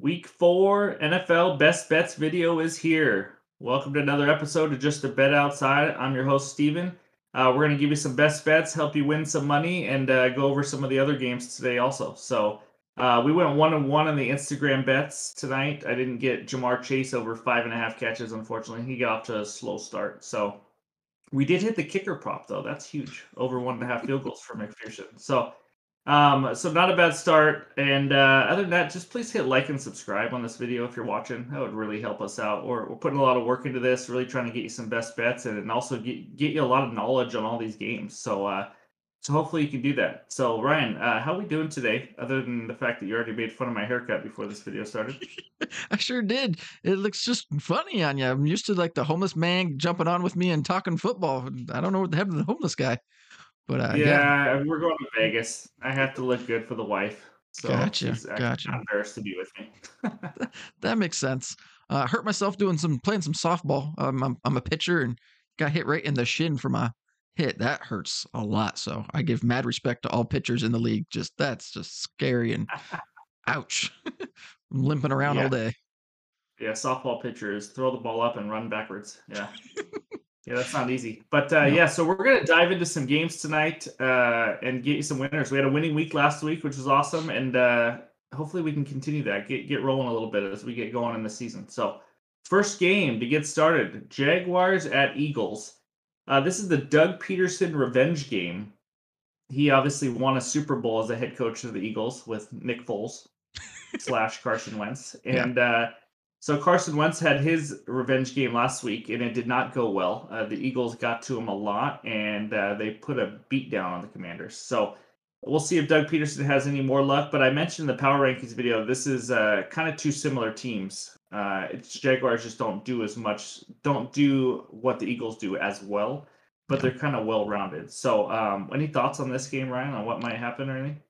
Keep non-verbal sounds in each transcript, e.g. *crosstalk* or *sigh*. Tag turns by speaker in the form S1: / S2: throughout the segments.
S1: Week four NFL best bets video is here. Welcome to another episode of Just a Bet Outside. I'm your host, Steven. Uh, we're going to give you some best bets, help you win some money, and uh, go over some of the other games today also. So uh, we went one and one on the Instagram bets tonight. I didn't get Ja'Marr Chase over five and a half catches, unfortunately. He got off to a slow start. So we did hit the kicker prop, though. That's huge. Over one and a half field goals for McPherson. So um, so not a bad start. And uh, other than that, just please hit like and subscribe on this video if you're watching. That would really help us out. We're, we're putting a lot of work into this, really trying to get you some best bets and, and also get, get you a lot of knowledge on all these games. So uh, so hopefully you can do that. So Ryan, uh, how are we doing today? Other than the fact that you already made fun of my haircut before this video started. *laughs*
S2: I sure did. It looks just funny on you. I'm used to like the homeless man jumping on with me and talking football. I don't know what the happened to the homeless guy. But uh,
S1: yeah, yeah, we're going to Vegas. I have to look good for the wife. So
S2: gotcha, gotcha.
S1: embarrassed to be with me. *laughs*
S2: that makes sense. Uh, I hurt myself doing some playing some softball. Um, I'm, I'm a pitcher and got hit right in the shin for my hit. That hurts a lot. So I give mad respect to all pitchers in the league. Just that's just scary and *laughs* ouch. *laughs* I'm limping around
S1: yeah.
S2: all day.
S1: Yeah, softball pitchers throw the ball up and run backwards. Yeah. Yeah, that's not easy. But uh, yeah, so we're going to dive into some games tonight uh, and get you some winners. We had a winning week last week, which was awesome. And uh, hopefully we can continue that, get, get rolling a little bit as we get going in the season. So, first game to get started Jaguars at Eagles. Uh, this is the Doug Pederson revenge game. He obviously won a Super Bowl as a head coach of the Eagles with Nick Foles *laughs* slash Carson Wentz. And yeah uh, so Carson Wentz had his revenge game last week, and it did not go well. Uh, the Eagles got to him a lot, and uh, they put a beat down on the Commanders. So we'll see if Doug Pederson has any more luck. But I mentioned in the Power Rankings video, this is uh, kind of two similar teams. Uh, it's Jaguars just don't do as much, don't do what the Eagles do as well, but they're kind of well rounded. So, um, any thoughts on this game, Ryan, on what might happen or anything?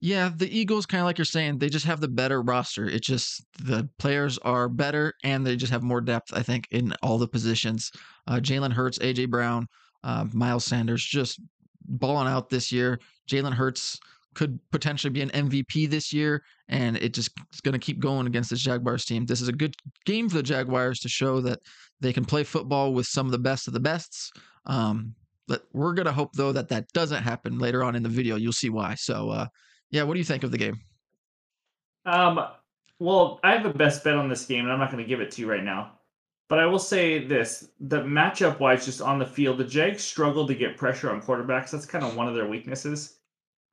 S2: Yeah, the Eagles, kind of like you're saying, they just have the better roster. It's just the players are better and they just have more depth, I think, in all the positions. Uh, Jalen Hurts, AJ Brown, uh, Miles Sanders just balling out this year. Jalen Hurts could potentially be an MVP this year, and it just is going to keep going against this Jaguars team. This is a good game for the Jaguars to show that they can play football with some of the best of the bests. Um, but we're going to hope, though, that that doesn't happen later on in the video. You'll see why. So, uh, yeah, what do you think of the game?
S1: Um, well, I have a best bet on this game, and I'm not going to give it to you right now. But I will say this: the matchup wise, just on the field, the Jags struggle to get pressure on quarterbacks. That's kind of one of their weaknesses.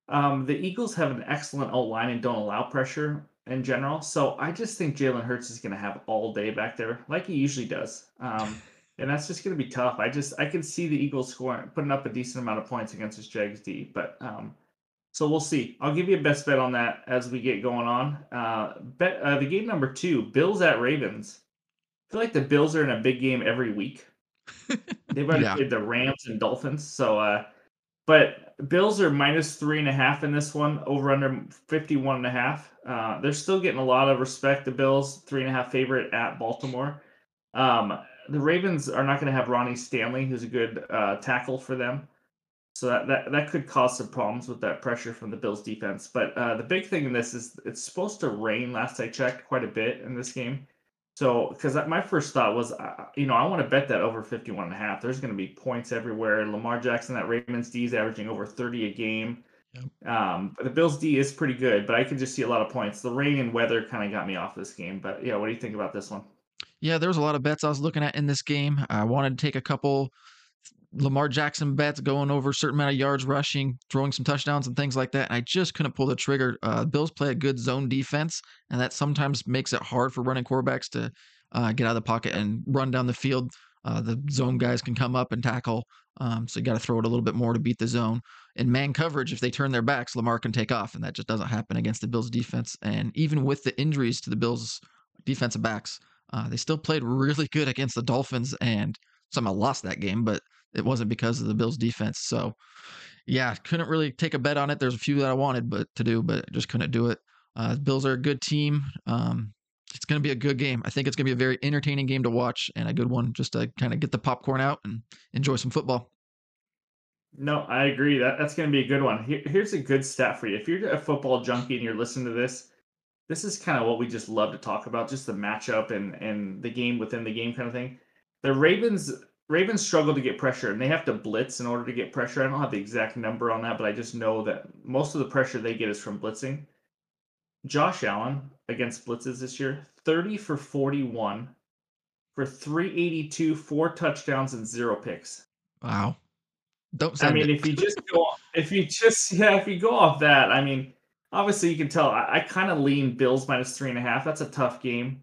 S1: Um, the Eagles have an excellent O line and don't allow pressure in general. So I just think Jalen Hurts is going to have all day back there, like he usually does. Um, *laughs* and that's just going to be tough. I just I can see the Eagles scoring, putting up a decent amount of points against this Jags D, but um, so we'll see. I'll give you a best bet on that as we get going on. Uh, bet uh, the game number two, Bills at Ravens. I feel like the Bills are in a big game every week. *laughs* They've already yeah. played the Rams and Dolphins, so uh, but Bills are minus three and a half in this one, over under 51 and a half. Uh, they're still getting a lot of respect. The Bills, three and a half favorite at Baltimore. Um, the Ravens are not going to have Ronnie Stanley, who's a good uh, tackle for them. So that, that that could cause some problems with that pressure from the Bills defense. But uh, the big thing in this is it's supposed to rain. Last I checked, quite a bit in this game. So because my first thought was, uh, you know, I want to bet that over 51 and a half. There's going to be points everywhere. Lamar Jackson, that Ravens D is averaging over 30 a game. Yep. Um, the Bills D is pretty good, but I can just see a lot of points. The rain and weather kind of got me off this game. But yeah, what do you think about this one?
S2: Yeah, there was a lot of bets I was looking at in this game. I wanted to take a couple Lamar Jackson bets going over a certain amount of yards rushing, throwing some touchdowns and things like that. And I just couldn't pull the trigger. Uh, Bills play a good zone defense, and that sometimes makes it hard for running quarterbacks to uh, get out of the pocket and run down the field. Uh, the zone guys can come up and tackle, um, so you got to throw it a little bit more to beat the zone. In man coverage, if they turn their backs, Lamar can take off, and that just doesn't happen against the Bills defense. And even with the injuries to the Bills defensive backs, uh, they still played really good against the Dolphins and somehow lost that game, but it wasn't because of the Bills defense. So yeah, couldn't really take a bet on it. There's a few that I wanted but to do, but just couldn't do it. Uh, Bills are a good team. Um, it's going to be a good game. I think it's going to be a very entertaining game to watch and a good one just to kind of get the popcorn out and enjoy some football.
S1: No, I agree. That that's going to be a good one. Here, here's a good stat for you. If you're a football junkie and you're listening to this, this is kind of what we just love to talk about, just the matchup and and the game within the game kind of thing. The Ravens Ravens struggle to get pressure and they have to blitz in order to get pressure. I don't have the exact number on that, but I just know that most of the pressure they get is from blitzing. Josh Allen against blitzes this year, 30 for 41 for 382, four touchdowns and zero picks.
S2: Wow. Don't
S1: I mean,
S2: it.
S1: if you just go, if you just, *laughs* yeah, if you go off that, I mean, obviously you can tell I, I kind of lean Bills minus three and a half. That's a tough game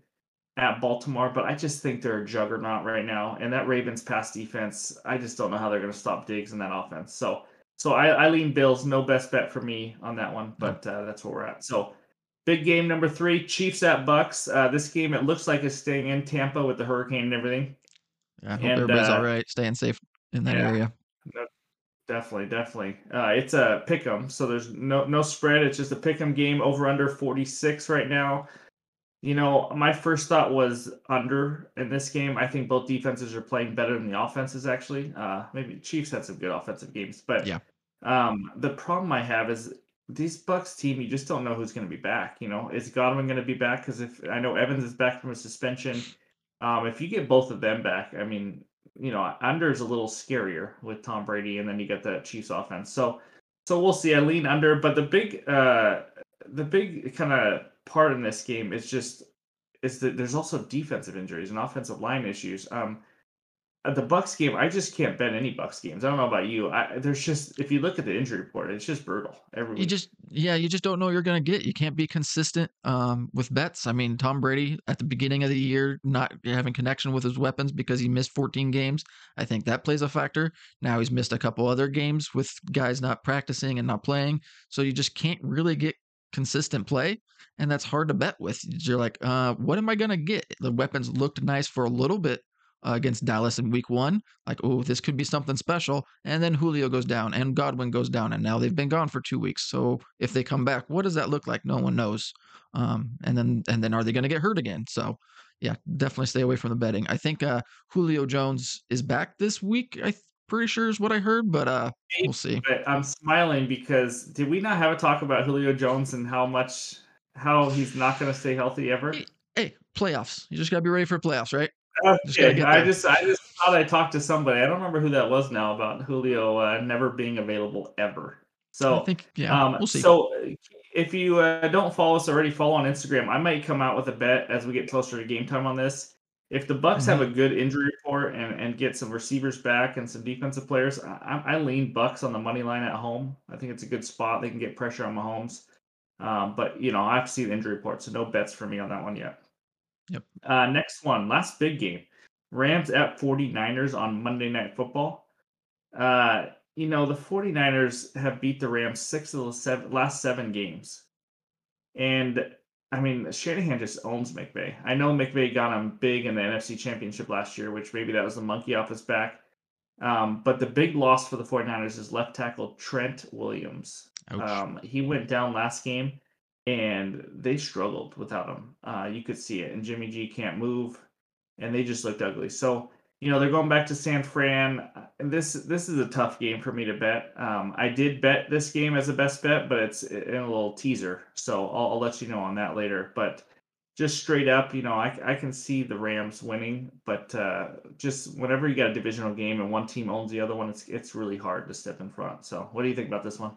S1: at Baltimore, but I just think they're a juggernaut right now. And that Ravens pass defense, I just don't know how they're going to stop Diggs in that offense. So, so I, I lean Bills. No best bet for me on that one, but uh, that's where we're at. So, big game number three, Chiefs at Bucks. Uh, this game it looks like is staying in Tampa with the hurricane and everything.
S2: Yeah, I hope
S1: and,
S2: everybody's
S1: uh,
S2: all right, staying safe in that
S1: yeah.
S2: area.
S1: Definitely, definitely. Uh, it's a pick 'em, so there's no no spread. It's just a pick 'em game. Over under 46 right now. You know, my first thought was under in this game. I think both defenses are playing better than the offenses. Actually, uh, maybe Chiefs had some good offensive games, but
S2: Yeah.
S1: Um, the problem I have is these Bucks team. You just don't know who's going to be back. You know, is Godwin going to be back? Because if I know Evans is back from a suspension, um, if you get both of them back, I mean, you know, under is a little scarier with Tom Brady, and then you get the Chiefs offense. So, so we'll see. I lean under, but the big, uh, the big kind of part in this game is just is that there's also defensive injuries and offensive line issues. Um, at the Bucks game, I just can't bet any Bucks games. I don't know about you. I, there's just if you look at the injury report, it's just brutal
S2: You just yeah, you just don't know what you're gonna get. You can't be consistent um, with bets. I mean, Tom Brady at the beginning of the year not having connection with his weapons because he missed 14 games. I think that plays a factor. Now he's missed a couple other games with guys not practicing and not playing, so you just can't really get consistent play, and that's hard to bet with. You're like, uh, what am I gonna get? The weapons looked nice for a little bit uh, against Dallas in week one. Like, oh, this could be something special. And then Julio goes down and Godwin goes down. And now they've been gone for two weeks. So if they come back, what does that look like? No one knows. Um, and then and then are they to get hurt again? So yeah, definitely stay away from the betting. I think uh, Julio Jones is back this week. I th- pretty sure is what I heard, but uh, we'll see.
S1: But I'm smiling because did we not have a talk about Julio Jones and how much how he's not going to stay healthy ever?
S2: Hey, hey, playoffs. You just got to be ready for playoffs, right?
S1: Okay,
S2: get
S1: I just I just thought I talked to somebody. I don't remember who that was now about Julio uh, never being available ever. So
S2: I think yeah,
S1: Um,
S2: we'll see.
S1: So uh, if you uh, don't follow us already, follow on Instagram. I might come out with a bet as we get closer to game time on this. If the Bucks have a
S2: Mm-hmm.
S1: good injury report and, and get some receivers back and some defensive players, I, I I lean Bucks on the money line at home. I think it's a good spot. They can get pressure on Mahomes. Um, but you know, I have to see the injury report, so no bets for me on that one yet.
S2: Yep.
S1: Uh, next one, last big game. Rams at 49ers on Monday Night Football. Uh, you know, the 49ers have beat the Rams six of the seven, last seven games. And I mean, Shanahan just owns McVay. I know McVay got him big in the NFC Championship last year, which maybe that was the monkey off his back. Um, but the big loss for the 49ers is left tackle Trent Williams. Um, he went down last game and they struggled without him. Uh, you could see it. And Jimmy G can't move and they just looked ugly. So, you know, they're going back to San Fran. This this is a tough game for me to bet. Um, I did bet this game as a best bet, but it's in a little teaser. So I'll, I'll let you know on that later. But just straight up, you know, I, I can see the Rams winning, but uh, just whenever you got a divisional game and one team owns the other one, it's it's really hard to step in front. So, what do you think about this one?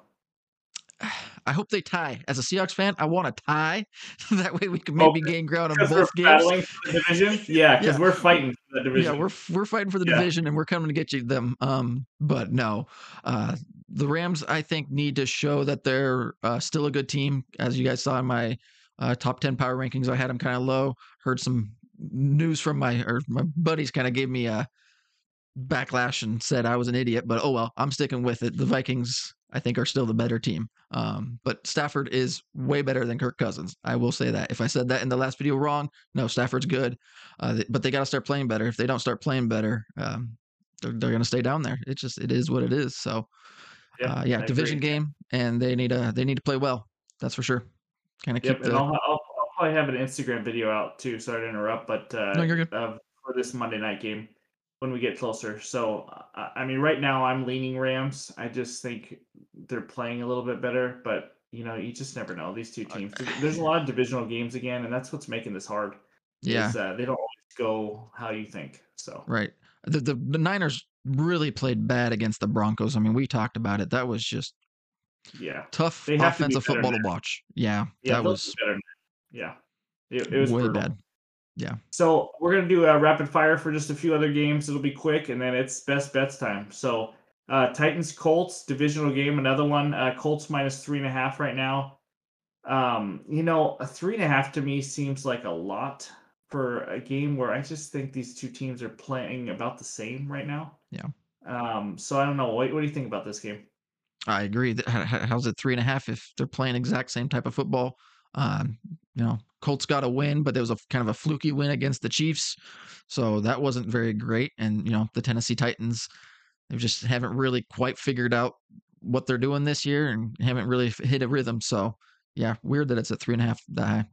S2: I hope they tie. As a Seahawks fan, I want a tie. *laughs* that way we can
S1: Oh,
S2: maybe gain ground on both games.
S1: battling for the division, yeah, because
S2: Yeah.
S1: we're fighting for the division.
S2: Yeah, we're we're fighting for the
S1: Yeah.
S2: division and we're coming to get you them. Um, but no, uh, the Rams I think need to show that they're uh, still a good team. As you guys saw in my uh, top ten power rankings, I had them kind of low. Heard some news from my or my buddies kind of gave me a backlash and said I was an idiot. But oh well, I'm sticking with it. The Vikings I think are still the better team. Um, but Stafford is way better than Kirk Cousins. I will say that. If I said that in the last video wrong, no, Stafford's good. Uh, but they got to start playing better. If they don't start playing better, um, they're, they're going to stay down there. It just it is what it is. So
S1: Yep,
S2: uh, yeah,
S1: I
S2: division
S1: agree.
S2: game, and they need to they need to play well. That's for sure. Kind of
S1: Yep,
S2: keep
S1: and
S2: the
S1: I'll, I'll, I'll probably have an Instagram video out too. Sorry to interrupt, but uh,
S2: No, you're good.
S1: for this Monday night game when we get closer. So I, I mean, right now I'm leaning Rams. I just think they're playing a little bit better, but you know, you just never know these two teams. There's a lot of divisional games again, and that's what's making this hard.
S2: Yeah,
S1: Is uh, they don't always go how you think. So
S2: right. The, the the Niners really played bad against the Broncos. I mean, we talked about it. That was just
S1: yeah,
S2: tough
S1: have to
S2: offensive football to watch. Yeah,
S1: yeah,
S2: that was
S1: do better yeah. It, it was
S2: way
S1: brutal.
S2: bad.
S1: So we're gonna do a rapid fire for just a few other games. It'll be quick, and then it's best bets time. So uh, Titans Colts divisional game, another one. Uh, Colts minus three and a half right now. Um, you know, a three and a half to me seems like a lot for a game where I just think these two teams are playing about the same right now.
S2: Yeah.
S1: Um, so I don't know. What, what do you think about this game?
S2: I agree. How's it three and a half if they're playing exact same type of football? Um, you know, Colts got a win, but there was a kind of a fluky win against the Chiefs, so that wasn't very great. And you know, the Tennessee Titans, they just haven't really quite figured out what they're doing this year and haven't really hit a rhythm. So yeah, weird that it's at three and a half that high.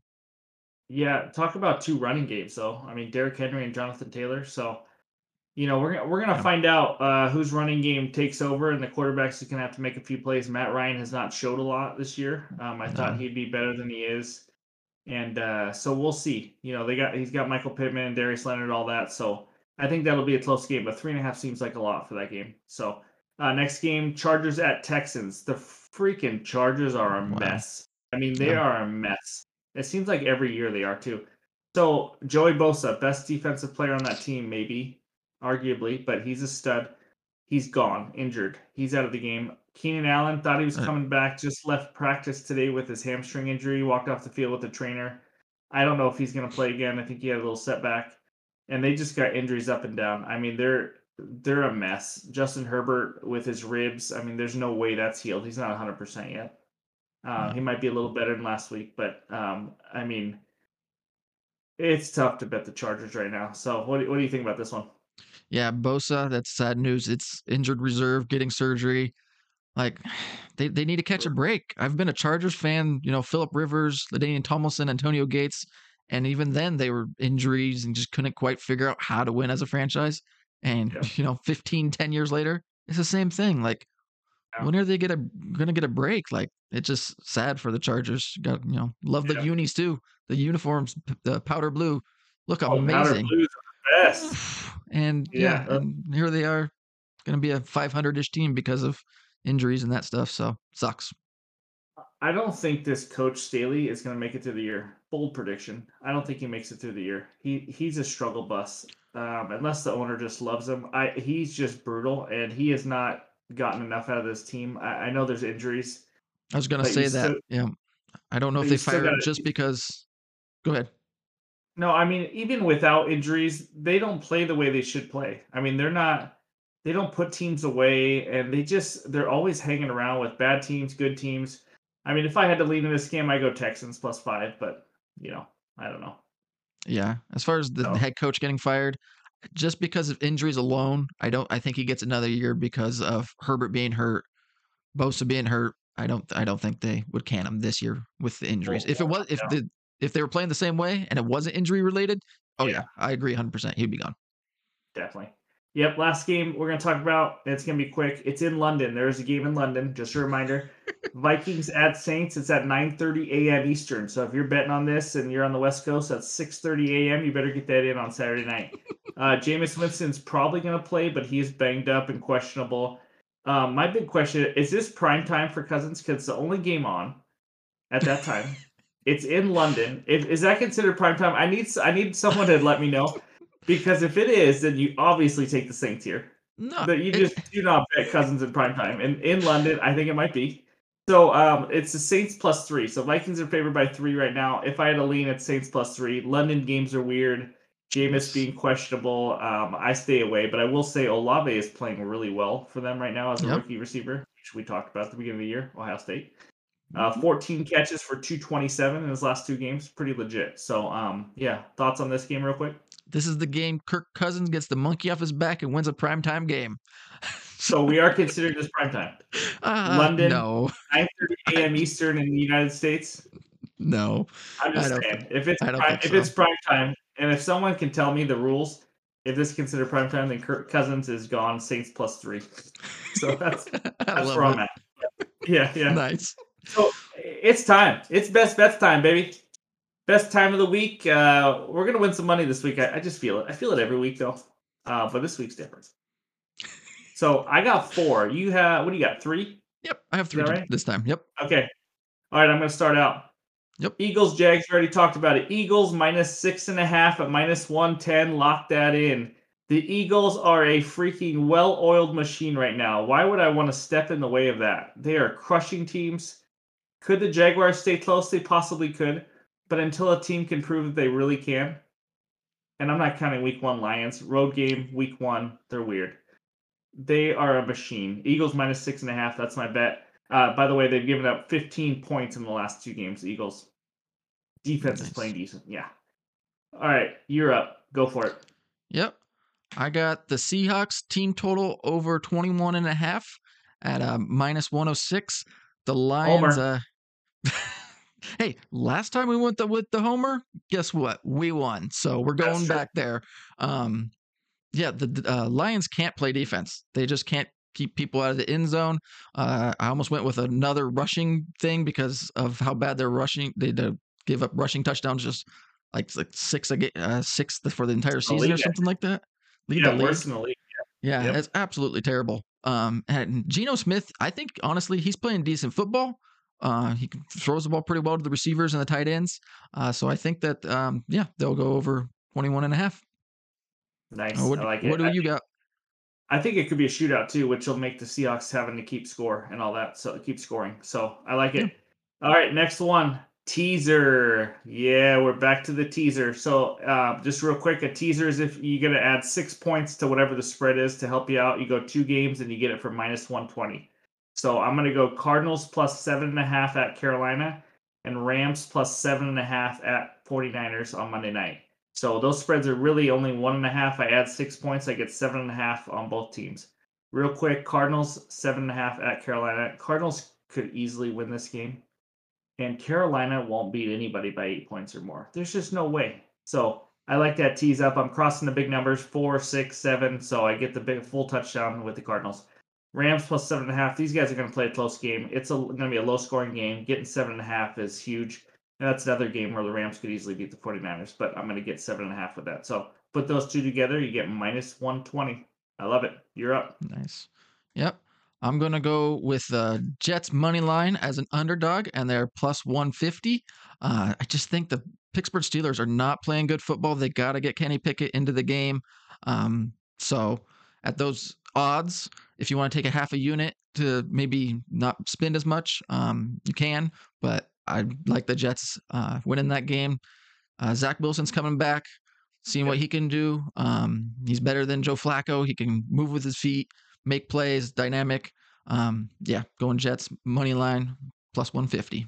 S1: Yeah, talk about two running games though. I mean, Derrick Henry and Jonathan Taylor. So, you know, we're we're gonna
S2: Yeah.
S1: find out uh, whose running game takes over, and the quarterbacks is gonna have to make a few plays. Matt Ryan has not showed a lot this year. Um, I thought he'd be better than he is, and uh, so we'll see. You know, they got he's got Michael Pittman and Darius Leonard, all that. So I think that'll be a close game, but three and a half seems like a lot for that game. So uh, next game, Chargers at Texans. The freaking Chargers are a
S2: Wow.
S1: mess. I mean, they
S2: Yeah.
S1: are a mess. It seems like every year they are too. So Joey Bosa, best defensive player on that team, maybe, arguably, but he's a stud. He's gone, injured. He's out of the game. Keenan Allen thought he was coming back, just left practice today with his hamstring injury, walked off the field with the trainer. I don't know if he's going to play again. I think he had a little setback. And they just got injuries up and down. I mean, they're they're a mess. Justin Herbert with his ribs, I mean, there's no way that's healed. He's not 100% yet. Uh,
S2: No.
S1: He might be a little better than last week, but um, I mean, it's tough to bet the Chargers right now. So, what do, what do you think about this one?
S2: Yeah, Bosa, that's sad news. It's injured reserve, getting surgery. Like *sighs* they, they need to catch a break. I've been a Chargers fan, you know, Philip Rivers, Ladainian Tomlinson, Antonio Gates, and even then they were injuries and just couldn't quite figure out how to win as a franchise. And
S1: Yeah. *laughs*
S2: you know, 15, 10 years later, it's the same thing. Like
S1: Yeah.
S2: when are they get a gonna get a break? Like it's just sad for the Chargers. Got you know, love the
S1: Yeah.
S2: unis too. The uniforms, the powder blue, look
S1: Oh, powder
S2: amazing.
S1: best. *sighs*
S2: And yeah,
S1: Yeah,
S2: and here they are, going to be a 500-ish team because of injuries and that stuff. So sucks.
S1: I don't think this coach Staley is going to make it through the year. Bold prediction. I don't think he makes it through the year. He he's a struggle bus. Um, unless the owner just loves him. I he's just brutal, and he has not gotten enough out of this team. I, I know there's injuries.
S2: I was going to say that.
S1: still-
S2: Yeah, I don't know if they fired him just because. Go ahead.
S1: No, I mean even without injuries, they don't play the way they should play. I mean they're not. They don't put teams away, and they just they're always hanging around with bad teams, good teams. I mean, if I had to lean in this game, I go Texans plus five, but you know, I don't know.
S2: Yeah, as far as the
S1: So-
S2: head coach getting fired, just because of injuries alone, I don't. I think he gets another year because of Herbert being hurt, Bosa being hurt. I don't. I don't think they would can him this year with the oh, injuries. if it was, if
S1: yeah.
S2: the if they were playing the same way and it wasn't injury related, oh yeah,
S1: Yeah.
S2: I agree 100. percent He'd be gone.
S1: Definitely. Yep. Last game we're going to talk about. It's going to be quick. It's in London. There is a game in London. Just a reminder. *laughs* Vikings at Saints. It's at 9:30 a.m. Eastern. So if you're betting on this and you're on the West Coast, that's 6:30 a.m. You better get that in on Saturday night. *laughs* Uh, Jameis Winston's probably going to play, but he is banged up and questionable. Um, my big question is: This prime time for Cousins? Because it's the only game on at that time. *laughs* it's in London. If, is that considered prime time? I need I need someone to let me know. Because if it is, then you obviously take the Saints here.
S2: No,
S1: But you
S2: it-
S1: just do not bet Cousins in prime time. And in London, I think it might be. So um, it's the Saints plus three. So Vikings are favored by three right now. If I had to lean, it's Saints plus three. London games are weird. Jameis being questionable. Um, I stay away. But I will say Olave is playing really well for them right now as a
S2: Yep.
S1: rookie receiver, which we talked about at the beginning of the year, Ohio State.
S2: Mm-hmm.
S1: Uh, 14 catches for 227 in his last two games. Pretty legit. So um, yeah, thoughts on this game real quick?
S2: This is the game Kirk Cousins gets the monkey off his back and wins a primetime game.
S1: So we are considering this prime time. *laughs*
S2: Uh,
S1: London.
S2: No,
S1: 9:30 a.m. Eastern in the United States.
S2: no.
S1: I'm just saying, if it's prime,
S2: think
S1: if it's prime time, and if someone can tell me the rules, if this is considered prime time, then Kirk Cousins is gone. Saints plus three. So *laughs* that's that's where I'm at. Yeah, yeah.
S2: Nice.
S1: So it's time. It's best bets time, baby. Best time of the week. Uh, we're gonna win some money this week. I, I just feel it. I feel it every week though, uh, but this week's different. So I got four. You have what do you got? Three.
S2: Yep, I have three right? this time. Yep.
S1: Okay. All right, I'm gonna start out.
S2: Yep.
S1: Eagles, Jags. Already talked about it. Eagles minus six and a half at minus one ten. Lock that in. The Eagles are a freaking well-oiled machine right now. Why would I want to step in the way of that? They are crushing teams. Could the Jaguars stay close? They possibly could. But until a team can prove that they really can, and I'm not counting week one Lions, road game, week one, they're weird. They are a machine. Eagles minus six and a half. That's my bet. Uh, by the way, they've given up 15 points in the last two games. Eagles defense nice. is playing decent. Yeah. All right, you're up. Go for it.
S2: Yep. I got the Seahawks team total over 21 and a half at a uh, minus 106. The Lions uh *laughs* Hey, last time we went the, with the homer, guess what? We won. So we're going back there. Um yeah, the, the uh, Lions can't play defense. They just can't keep people out of the end zone. Uh, I almost went with another rushing thing because of how bad they're rushing. They, they give up rushing touchdowns just like like six a uh, six for the entire season or something like that.
S1: Lead yeah, worse in the league.
S2: Yeah, yeah yep. it's absolutely terrible. Um, and Geno Smith, I think honestly, he's playing decent football. Uh, he throws the ball pretty well to the receivers and the tight ends. Uh, so I think that um, yeah, they'll go over 21 and a half.
S1: Nice.
S2: Uh, what,
S1: I like it.
S2: what do
S1: I
S2: you got?
S1: I think it could be a shootout too, which will make the Seahawks having to keep score and all that. So keep scoring. So I like it. Yeah. All right, next one. Teaser. Yeah, we're back to the teaser. So uh, just real quick, a teaser is if you're gonna add six points to whatever the spread is to help you out. You go two games and you get it for minus one twenty. So I'm gonna go Cardinals plus seven and a half at Carolina and Rams plus seven and a half at 49ers on Monday night. So those spreads are really only one and a half. I add six points, I get seven and a half on both teams. Real quick, Cardinals seven and a half at Carolina. Cardinals could easily win this game, and Carolina won't beat anybody by eight points or more. There's just no way. So I like that tease up. I'm crossing the big numbers four, six, seven. So I get the big full touchdown with the Cardinals. Rams plus seven and a half. These guys are going to play a close game. It's going to be a low scoring game. Getting seven and a half is huge. And that's another game where the Rams could easily beat the 49ers, but I'm going to get seven and a half with that. So put those two together, you get minus 120. I love it. You're up.
S2: Nice. Yep. I'm going to go with the Jets money line as an underdog, and they're plus 150. Uh, I just think the Pittsburgh Steelers are not playing good football. They got to get Kenny Pickett into the game. Um, so at those odds, if you want to take a half a unit to maybe not spend as much, um, you can. But I like the Jets uh, winning that game. Uh, Zach Wilson's coming back, seeing what he can do. Um, he's better than Joe Flacco. He can move with his feet, make plays, dynamic. Um, yeah, going Jets money line plus 150.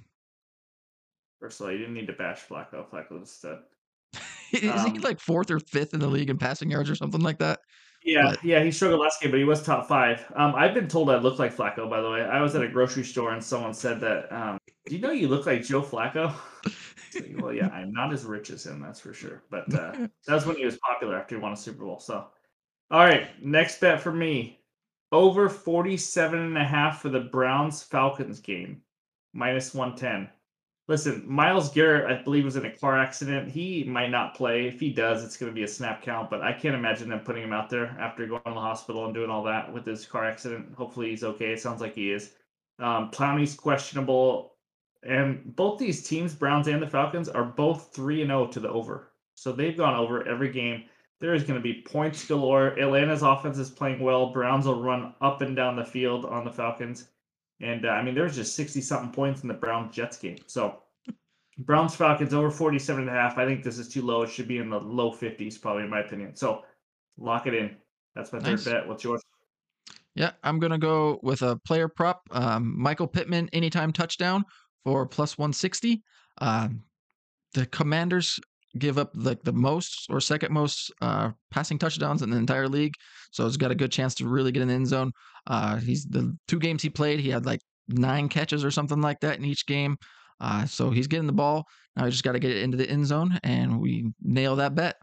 S1: First of all, you didn't need to bash Flacco. Flacco's stud. *laughs*
S2: Is um, he like fourth or fifth in the league in passing yards or something like that?
S1: Yeah, but, yeah, he struggled last game, but he was top five. Um, I've been told I look like Flacco. By the way, I was at a grocery store and someone said that. Um, do you know you look like Joe Flacco? *laughs* well, yeah, I'm not as rich as him, that's for sure. But uh, *laughs* that was when he was popular after he won a Super Bowl. So, all right, next bet for me: over 47 and a half for the Browns Falcons game, minus 110. Listen, Myles Garrett, I believe, was in a car accident. He might not play. If he does, it's going to be a snap count, but I can't imagine them putting him out there after going to the hospital and doing all that with his car accident. Hopefully, he's okay. It sounds like he is. Um, Clowney's questionable. And both these teams, Browns and the Falcons, are both 3 and 0 to the over. So they've gone over every game. There is going to be points galore. Atlanta's offense is playing well. Browns will run up and down the field on the Falcons. And uh, I mean, there was just 60 something points in the Browns Jets game. So Browns Falcons over 47 and a half. I think this is too low. It should be in the low 50s, probably, in my opinion. So lock it in. That's my nice. third bet. What's yours?
S2: Yeah, I'm going to go with a player prop. Um, Michael Pittman, anytime touchdown for plus 160. Um, the Commanders give up like the most or second most uh, passing touchdowns in the entire league. So he's got a good chance to really get in the end zone. Uh, he's the two games he played, he had like nine catches or something like that in each game. Uh, so he's getting the ball. Now he just got to get it into the end zone, and we nail that bet.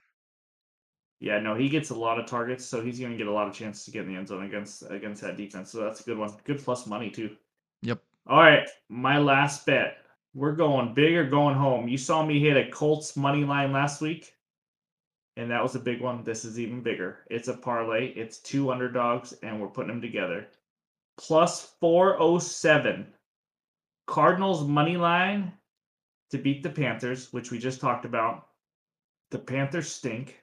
S1: Yeah, no, he gets a lot of targets, so he's going to get a lot of chances to get in the end zone against against that defense. So that's a good one. Good plus money too.
S2: Yep.
S1: All right, my last bet. We're going big or going home. You saw me hit a Colts money line last week, and that was a big one. This is even bigger. It's a parlay. It's two underdogs, and we're putting them together. Plus 407. Cardinals money line to beat the Panthers, which we just talked about. The Panthers stink.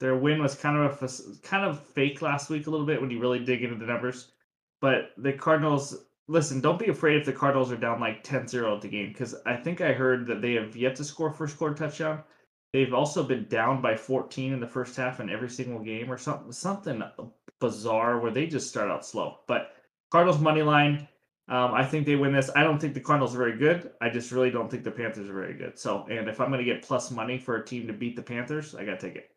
S1: Their win was kind of a kind of fake last week a little bit when you really dig into the numbers. But the Cardinals, listen, don't be afraid if the Cardinals are down like 10-0 at the game because I think I heard that they have yet to score first quarter touchdown. They've also been down by 14 in the first half in every single game or something something bizarre where they just start out slow. But Cardinals money line, um, I think they win this. I don't think the Cardinals are very good. I just really don't think the Panthers are very good. So, and if I'm going to get plus money for a team to beat the Panthers, I got to take it.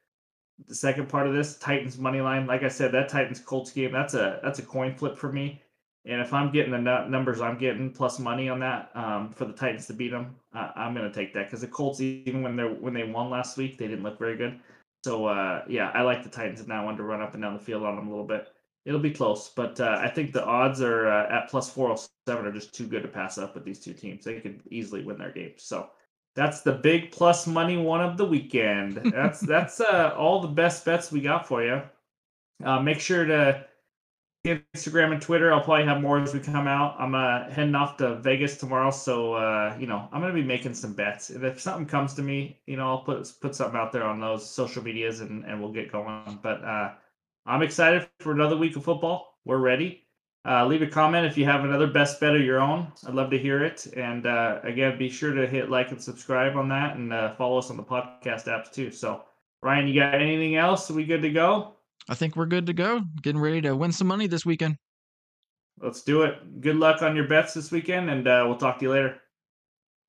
S1: The second part of this Titans money line, like I said, that Titans Colts game, that's a that's a coin flip for me. And if I'm getting the numbers I'm getting plus money on that um, for the Titans to beat them, uh, I'm going to take that because the Colts, even when they when they won last week, they didn't look very good. So uh, yeah, I like the Titans in that one to run up and down the field on them a little bit it'll be close, but uh, I think the odds are uh, at plus 407 are just too good to pass up with these two teams. They could easily win their games. So that's the big plus money one of the weekend. That's *laughs* that's uh, all the best bets we got for you. Uh, make sure to Instagram and Twitter. I'll probably have more as we come out. I'm uh, heading off to Vegas tomorrow, so uh, you know I'm gonna be making some bets. And if something comes to me, you know I'll put put something out there on those social medias and, and we'll get going. But uh, I'm excited for another week of football. We're ready. Uh, leave a comment if you have another best bet of your own. I'd love to hear it. And uh, again, be sure to hit like and subscribe on that and uh, follow us on the podcast apps too. So, Ryan, you got anything else? Are we good to go?
S2: I think we're good to go. Getting ready to win some money this weekend.
S1: Let's do it. Good luck on your bets this weekend, and uh, we'll talk to you later.